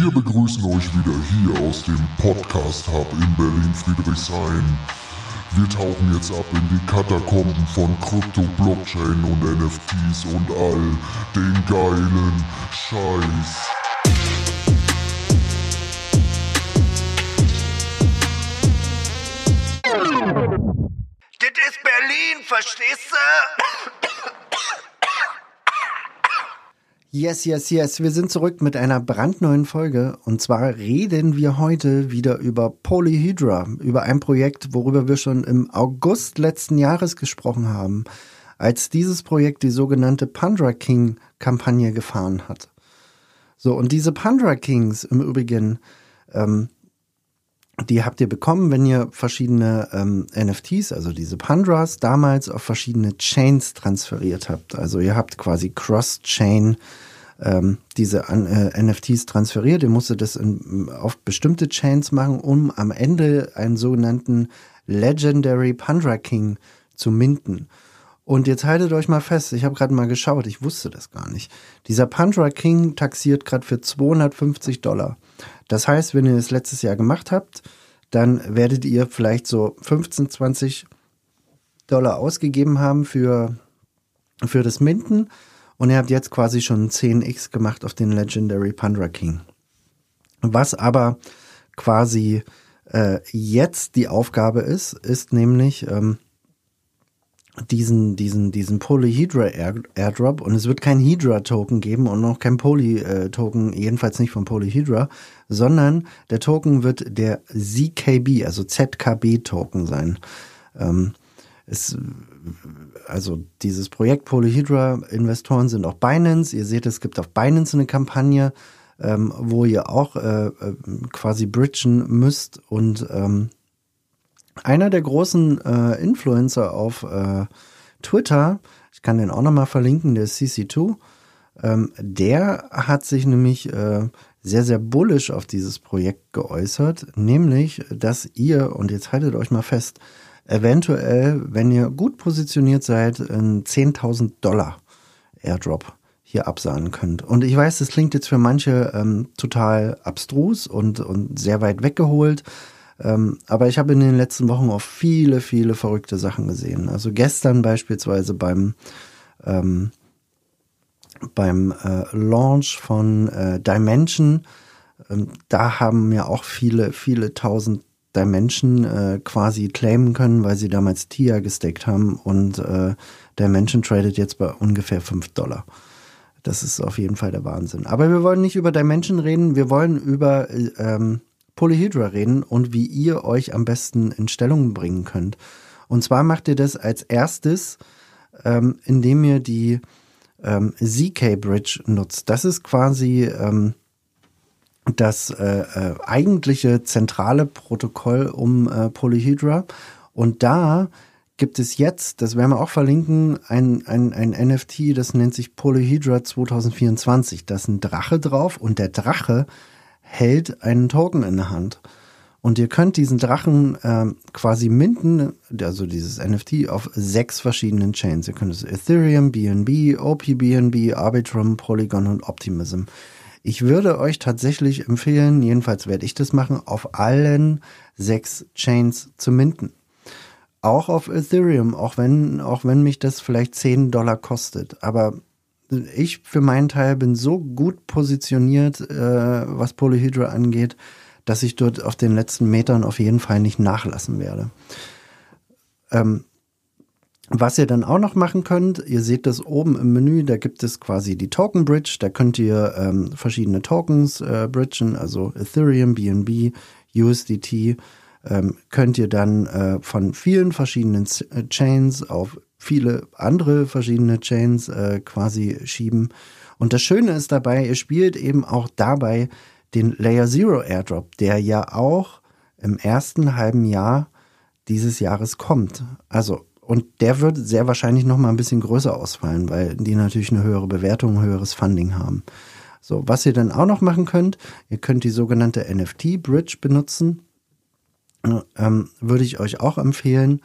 Wir begrüßen euch wieder hier aus dem Podcast Hub in Berlin-Friedrichshain. Wir tauchen jetzt ab in die Katakomben von Krypto, Blockchain und NFTs und all den geilen Scheiß. Das ist Berlin, verstehst du? Yes, yes, yes. Wir sind zurück mit einer brandneuen Folge. Und zwar reden wir heute wieder über Polyhydra, über ein Projekt, worüber wir schon im August letzten Jahres gesprochen haben, als dieses Projekt die sogenannte Pandra King Kampagne gefahren hat. So, und diese Pandra Kings im Übrigen, ähm, die habt ihr bekommen, wenn ihr verschiedene ähm, NFTs, also diese Pandras, damals auf verschiedene Chains transferiert habt. Also ihr habt quasi Cross-Chain ähm, diese äh, NFTs transferiert. Ihr musstet das in, auf bestimmte Chains machen, um am Ende einen sogenannten Legendary Pandra King zu minten. Und jetzt haltet euch mal fest, ich habe gerade mal geschaut, ich wusste das gar nicht. Dieser Pandra King taxiert gerade für 250 Dollar. Das heißt, wenn ihr das letztes Jahr gemacht habt, dann werdet ihr vielleicht so 15, 20 Dollar ausgegeben haben für, für das Minden. Und ihr habt jetzt quasi schon 10x gemacht auf den Legendary Pandra King. Was aber quasi äh, jetzt die Aufgabe ist, ist nämlich ähm, diesen, diesen, diesen Polyhedra Airdrop und es wird kein Hydra Token geben und auch kein Poly Token, jedenfalls nicht von Polyhedra, sondern der Token wird der ZKB, also ZKB Token sein. Ähm, es, also dieses Projekt Polyhedra Investoren sind auch Binance. Ihr seht, es gibt auf Binance eine Kampagne, ähm, wo ihr auch äh, äh quasi bridgen müsst und ähm, einer der großen äh, Influencer auf äh, Twitter, ich kann den auch nochmal verlinken, der CC2, ähm, der hat sich nämlich äh, sehr, sehr bullish auf dieses Projekt geäußert, nämlich, dass ihr, und jetzt haltet euch mal fest, eventuell, wenn ihr gut positioniert seid, einen 10.000 Dollar Airdrop hier absahnen könnt. Und ich weiß, das klingt jetzt für manche ähm, total abstrus und, und sehr weit weggeholt. Ähm, aber ich habe in den letzten Wochen auch viele, viele verrückte Sachen gesehen. Also gestern beispielsweise beim ähm, beim äh, Launch von äh, Dimension, ähm, da haben mir auch viele, viele tausend Dimension äh, quasi claimen können, weil sie damals TIA gesteckt haben und äh, Dimension tradet jetzt bei ungefähr 5 Dollar. Das ist auf jeden Fall der Wahnsinn. Aber wir wollen nicht über Dimension reden, wir wollen über äh, ähm, Polyhedra reden und wie ihr euch am besten in Stellung bringen könnt. Und zwar macht ihr das als erstes, ähm, indem ihr die ähm, ZK Bridge nutzt. Das ist quasi ähm, das äh, äh, eigentliche zentrale Protokoll um äh, Polyhedra. Und da gibt es jetzt, das werden wir auch verlinken, ein, ein, ein NFT, das nennt sich Polyhedra 2024. Da ist ein Drache drauf und der Drache hält einen Token in der Hand. Und ihr könnt diesen Drachen äh, quasi minden, also dieses NFT, auf sechs verschiedenen Chains. Ihr könnt es Ethereum, BNB, OPBNB, Arbitrum, Polygon und Optimism. Ich würde euch tatsächlich empfehlen, jedenfalls werde ich das machen, auf allen sechs Chains zu minden. Auch auf Ethereum, auch wenn, auch wenn mich das vielleicht 10 Dollar kostet. Aber ich für meinen Teil bin so gut positioniert, äh, was Polyhydra angeht, dass ich dort auf den letzten Metern auf jeden Fall nicht nachlassen werde. Ähm, was ihr dann auch noch machen könnt, ihr seht das oben im Menü, da gibt es quasi die Token Bridge, da könnt ihr ähm, verschiedene Tokens äh, bridgen, also Ethereum, BNB, USDT, ähm, könnt ihr dann äh, von vielen verschiedenen Chains auf viele andere verschiedene Chains äh, quasi schieben. Und das Schöne ist dabei, ihr spielt eben auch dabei den Layer Zero Airdrop, der ja auch im ersten halben Jahr dieses Jahres kommt. Also, und der wird sehr wahrscheinlich noch mal ein bisschen größer ausfallen, weil die natürlich eine höhere Bewertung, ein höheres Funding haben. So, was ihr dann auch noch machen könnt, ihr könnt die sogenannte NFT Bridge benutzen. Ähm, würde ich euch auch empfehlen.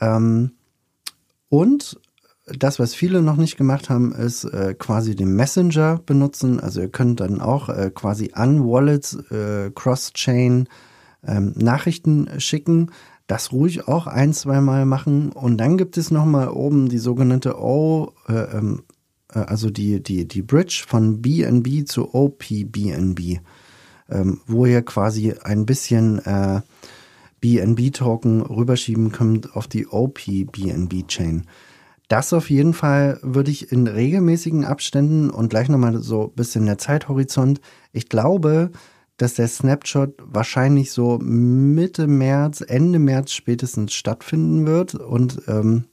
Ähm, und das, was viele noch nicht gemacht haben, ist äh, quasi den Messenger benutzen. Also ihr könnt dann auch äh, quasi an Wallets äh, Cross-Chain ähm, Nachrichten schicken. Das ruhig auch ein, zweimal machen. Und dann gibt es nochmal oben die sogenannte O, äh, ähm, äh, also die, die, die Bridge von BNB zu OPBNB, ähm, wo ihr quasi ein bisschen äh, BNB-Token rüberschieben könnt auf die OPBNB-Chain. Das auf jeden Fall würde ich in regelmäßigen Abständen und gleich nochmal so ein bisschen der Zeithorizont. Ich glaube, dass der Snapshot wahrscheinlich so Mitte März, Ende März spätestens stattfinden wird und ähm,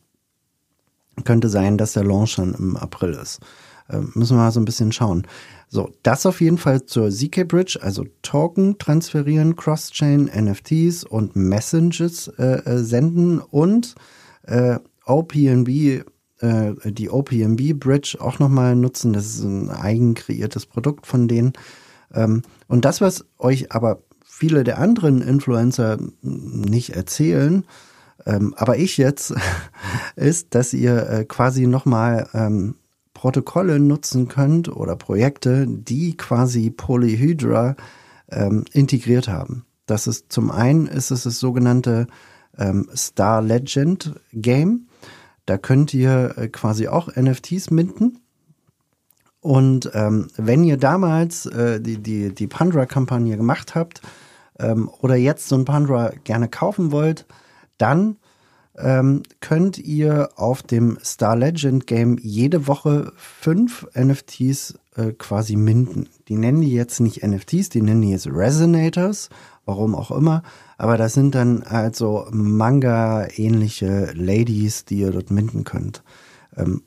könnte sein, dass der Launch schon im April ist. Ähm, müssen wir mal so ein bisschen schauen. So, das auf jeden Fall zur ZK Bridge, also Token transferieren, Cross-Chain, NFTs und Messages äh, äh, senden und äh, OPNB, äh, die OPNB Bridge auch nochmal nutzen. Das ist ein eigen kreiertes Produkt von denen. Ähm, und das, was euch aber viele der anderen Influencer nicht erzählen, ähm, aber ich jetzt, ist, dass ihr äh, quasi nochmal ähm, Protokolle nutzen könnt oder Projekte, die quasi Polyhydra ähm, integriert haben. Das ist zum einen ist es das sogenannte ähm, Star Legend Game. Da könnt ihr äh, quasi auch NFTs minden. Und ähm, wenn ihr damals äh, die, die, die Pandora-Kampagne gemacht habt ähm, oder jetzt so ein Pandora gerne kaufen wollt, dann ähm, könnt ihr auf dem Star Legend Game jede Woche fünf NFTs äh, quasi minden. Die nennen die jetzt nicht NFTs, die nennen die jetzt Resonators, warum auch immer. Aber das sind dann also Manga-ähnliche Ladies, die ihr dort minden könnt. Ähm,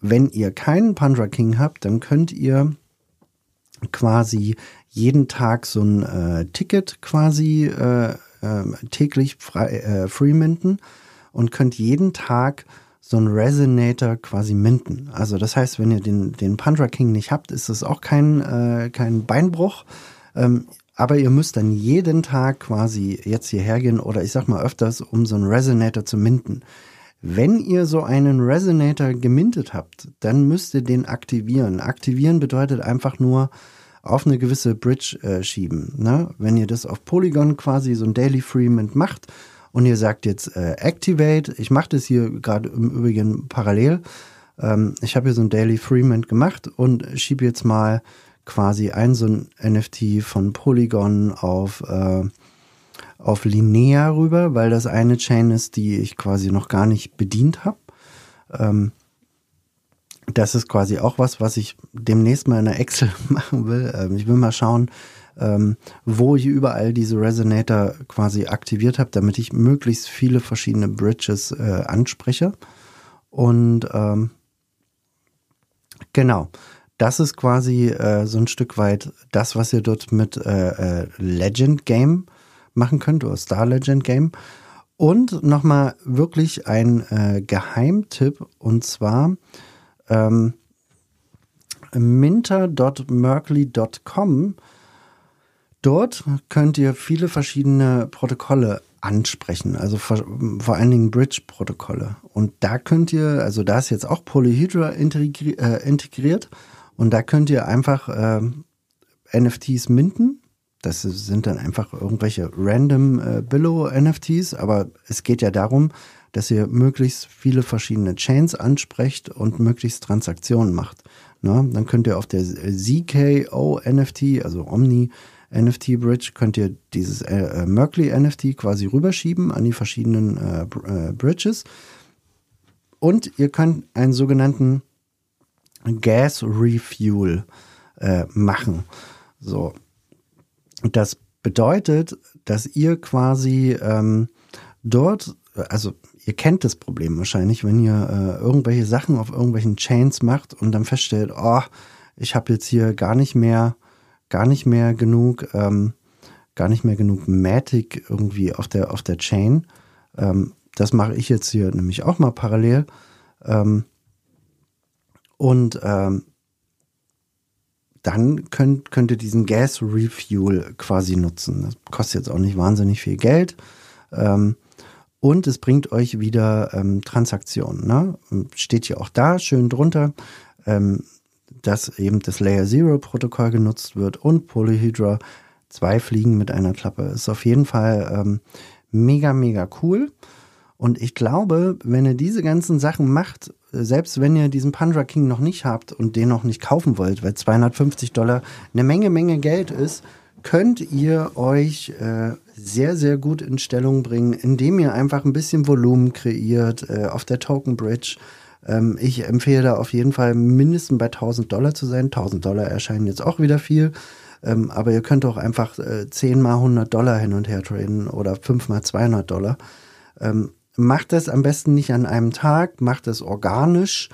wenn ihr keinen Pandra King habt, dann könnt ihr quasi jeden Tag so ein äh, Ticket quasi äh, täglich frei, äh, free minten und könnt jeden Tag so ein Resonator quasi minten. Also das heißt, wenn ihr den, den Pandra King nicht habt, ist es auch kein, äh, kein Beinbruch. Ähm, aber ihr müsst dann jeden Tag quasi jetzt hierher gehen oder ich sag mal öfters, um so einen Resonator zu minten. Wenn ihr so einen Resonator gemintet habt, dann müsst ihr den aktivieren. Aktivieren bedeutet einfach nur auf eine gewisse Bridge äh, schieben. Ne? Wenn ihr das auf Polygon quasi so ein Daily Free Mint macht und ihr sagt jetzt äh, Activate, ich mache das hier gerade im Übrigen parallel. Ähm, ich habe hier so ein Daily Free Mint gemacht und schiebe jetzt mal quasi ein so ein NFT von Polygon auf, äh, auf Linea rüber, weil das eine Chain ist, die ich quasi noch gar nicht bedient habe. Ähm, das ist quasi auch was, was ich demnächst mal in der Excel machen will. Ähm, ich will mal schauen, ähm, wo ich überall diese Resonator quasi aktiviert habe, damit ich möglichst viele verschiedene Bridges äh, anspreche. Und ähm, genau, das ist quasi äh, so ein Stück weit das, was ihr dort mit äh, äh, Legend Game machen könnt oder Star Legend Game. Und nochmal wirklich ein äh, Geheimtipp und zwar ähm, minter.merkley.com. Dort könnt ihr viele verschiedene Protokolle ansprechen, also vor, vor allen Dingen Bridge-Protokolle. Und da könnt ihr, also da ist jetzt auch Polyhydra integri äh, integriert und da könnt ihr einfach äh, NFTs minten. Das sind dann einfach irgendwelche random äh, Billow-NFTs, aber es geht ja darum, dass ihr möglichst viele verschiedene Chains ansprecht und möglichst Transaktionen macht. Ne? Dann könnt ihr auf der ZKO NFT, also Omni NFT Bridge, könnt ihr dieses äh, Merkley NFT quasi rüberschieben an die verschiedenen äh, äh, Bridges. Und ihr könnt einen sogenannten Gas Refuel äh, machen. So. Das bedeutet, dass ihr quasi ähm, dort, also ihr kennt das Problem wahrscheinlich, wenn ihr äh, irgendwelche Sachen auf irgendwelchen Chains macht und dann feststellt, oh, ich habe jetzt hier gar nicht mehr, gar nicht mehr genug, ähm, gar nicht mehr genug Matic irgendwie auf der auf der Chain. Ähm, das mache ich jetzt hier nämlich auch mal parallel. Ähm, und ähm, dann könnt, könnt ihr diesen Gas Refuel quasi nutzen. Das kostet jetzt auch nicht wahnsinnig viel Geld. Ähm, Und es bringt euch wieder ähm, Transaktionen. Ne? Steht hier auch da schön drunter, ähm, dass eben das Layer Zero Protokoll genutzt wird und Polyhedra. Zwei Fliegen mit einer Klappe. Ist auf jeden Fall ähm, mega, mega cool. Und ich glaube, wenn ihr diese ganzen Sachen macht, selbst wenn ihr diesen Pandra King noch nicht habt und den noch nicht kaufen wollt, weil 250 Dollar eine Menge, Menge Geld ist, könnt ihr euch äh, sehr, sehr gut in Stellung bringen, indem ihr einfach ein bisschen Volumen kreiert äh, auf der Token Bridge. Ähm, ich empfehle da auf jeden Fall mindestens bei 1000 Dollar zu sein. 1000 Dollar erscheinen jetzt auch wieder viel. Ähm, aber ihr könnt auch einfach äh, 10 mal 100 Dollar hin und her traden oder 5 mal 200 Dollar. Ähm, macht das am besten nicht an einem Tag, macht es organisch.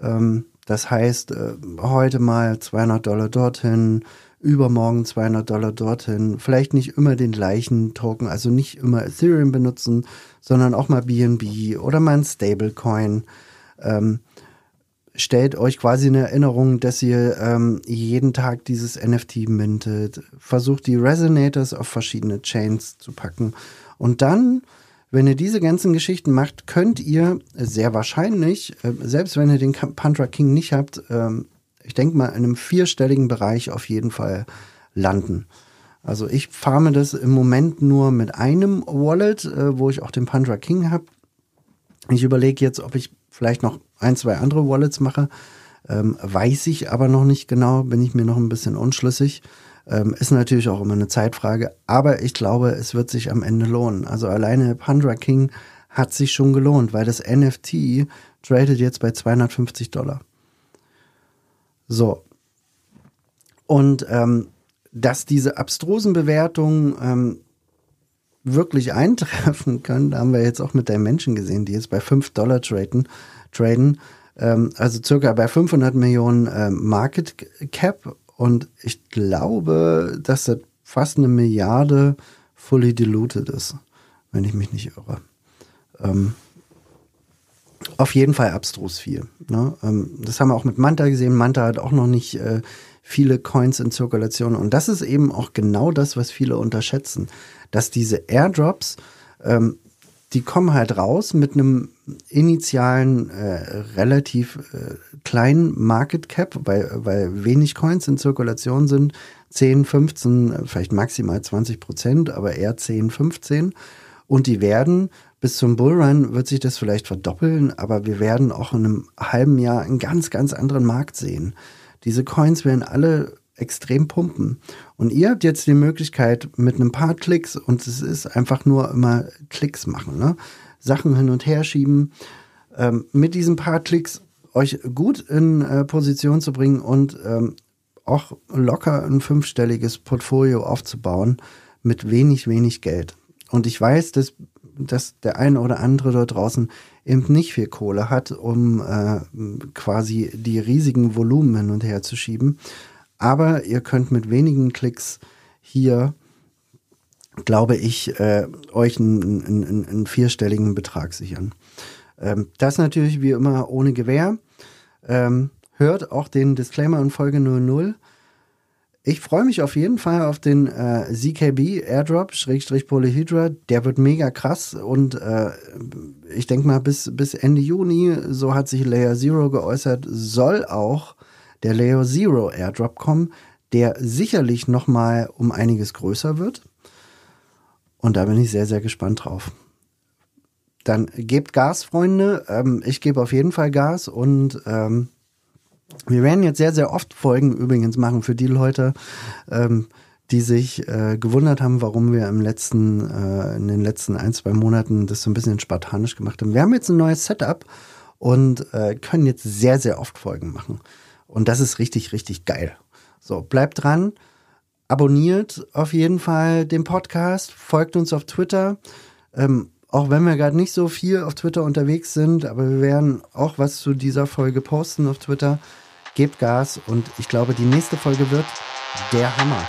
Ähm, das heißt, äh, heute mal 200 Dollar dorthin, übermorgen 200 Dollar dorthin. Vielleicht nicht immer den gleichen Token, also nicht immer Ethereum benutzen, sondern auch mal BNB oder mal ein Stablecoin. Ähm, stellt euch quasi eine Erinnerung, dass ihr ähm, jeden Tag dieses NFT mintet. Versucht die Resonators auf verschiedene Chains zu packen. Und dann, wenn ihr diese ganzen Geschichten macht, könnt ihr sehr wahrscheinlich, äh, selbst wenn ihr den Pantra King nicht habt, ähm, ich denke mal, in einem vierstelligen Bereich auf jeden Fall landen. Also ich farme das im Moment nur mit einem Wallet, äh, wo ich auch den Pandra King habe. Ich überlege jetzt, ob ich vielleicht noch ein, zwei andere Wallets mache. Ähm, weiß ich aber noch nicht genau, bin ich mir noch ein bisschen unschlüssig. Ähm, ist natürlich auch immer eine Zeitfrage, aber ich glaube, es wird sich am Ende lohnen. Also alleine Pandra King hat sich schon gelohnt, weil das NFT tradet jetzt bei 250 Dollar. So. Und ähm, dass diese abstrusen Bewertungen ähm, wirklich eintreffen können, haben wir jetzt auch mit der Menschen gesehen, die jetzt bei 5 Dollar traden, traden ähm, also circa bei 500 Millionen ähm, Market Cap und ich glaube, dass das fast eine Milliarde fully diluted ist, wenn ich mich nicht irre. Ähm, auf jeden Fall abstrus viel. Ne? Ähm, das haben wir auch mit Manta gesehen. Manta hat auch noch nicht äh, viele Coins in Zirkulation. Und das ist eben auch genau das, was viele unterschätzen. Dass diese Airdrops, ähm, die kommen halt raus mit einem initialen, äh, relativ äh, kleinen Market Cap, weil, weil wenig Coins in Zirkulation sind. 10, 15, vielleicht maximal 20 Prozent, aber eher 10, 15. Und die werden bis zum Bullrun wird sich das vielleicht verdoppeln, aber wir werden auch in einem halben Jahr einen ganz, ganz anderen Markt sehen. Diese Coins werden alle extrem pumpen. Und ihr habt jetzt die Möglichkeit mit ein paar Klicks, und es ist einfach nur immer Klicks machen, ne? Sachen hin und her schieben, ähm, mit diesen paar Klicks euch gut in äh, Position zu bringen und ähm, auch locker ein fünfstelliges Portfolio aufzubauen mit wenig, wenig Geld. Und ich weiß, dass dass der eine oder andere dort draußen eben nicht viel Kohle hat, um äh, quasi die riesigen Volumen hin und her zu schieben. Aber ihr könnt mit wenigen Klicks hier, glaube ich, äh, euch einen, einen, einen, vierstelligen Betrag sichern. Ähm, das natürlich wie immer ohne Gewähr. Ähm, hört auch den Disclaimer in Folge 00. Ich freue mich auf jeden Fall auf den äh, ZKB Airdrop, Schrägstrich Polyhedra. Der wird mega krass und äh, ich denke mal bis, bis Ende Juni, so hat sich Layer Zero geäußert, soll auch der Layer Zero Airdrop kommen, der sicherlich nochmal um einiges größer wird. Und da bin ich sehr, sehr gespannt drauf. Dann gebt Gas, Freunde. Ähm, ich gebe auf jeden Fall Gas und ähm, wir werden jetzt sehr, sehr oft Folgen übrigens machen für die Leute, ähm, die sich äh, gewundert haben, warum wir im letzten, äh, in den letzten ein, zwei Monaten das so ein bisschen spartanisch gemacht haben. Wir haben jetzt ein neues Setup und äh, können jetzt sehr, sehr oft Folgen machen. Und das ist richtig, richtig geil. So, bleibt dran, abonniert auf jeden Fall den Podcast, folgt uns auf Twitter. Ähm, auch wenn wir gerade nicht so viel auf Twitter unterwegs sind, aber wir werden auch was zu dieser Folge posten auf Twitter gebt Gas und ich glaube, die nächste Folge wird der Hammer.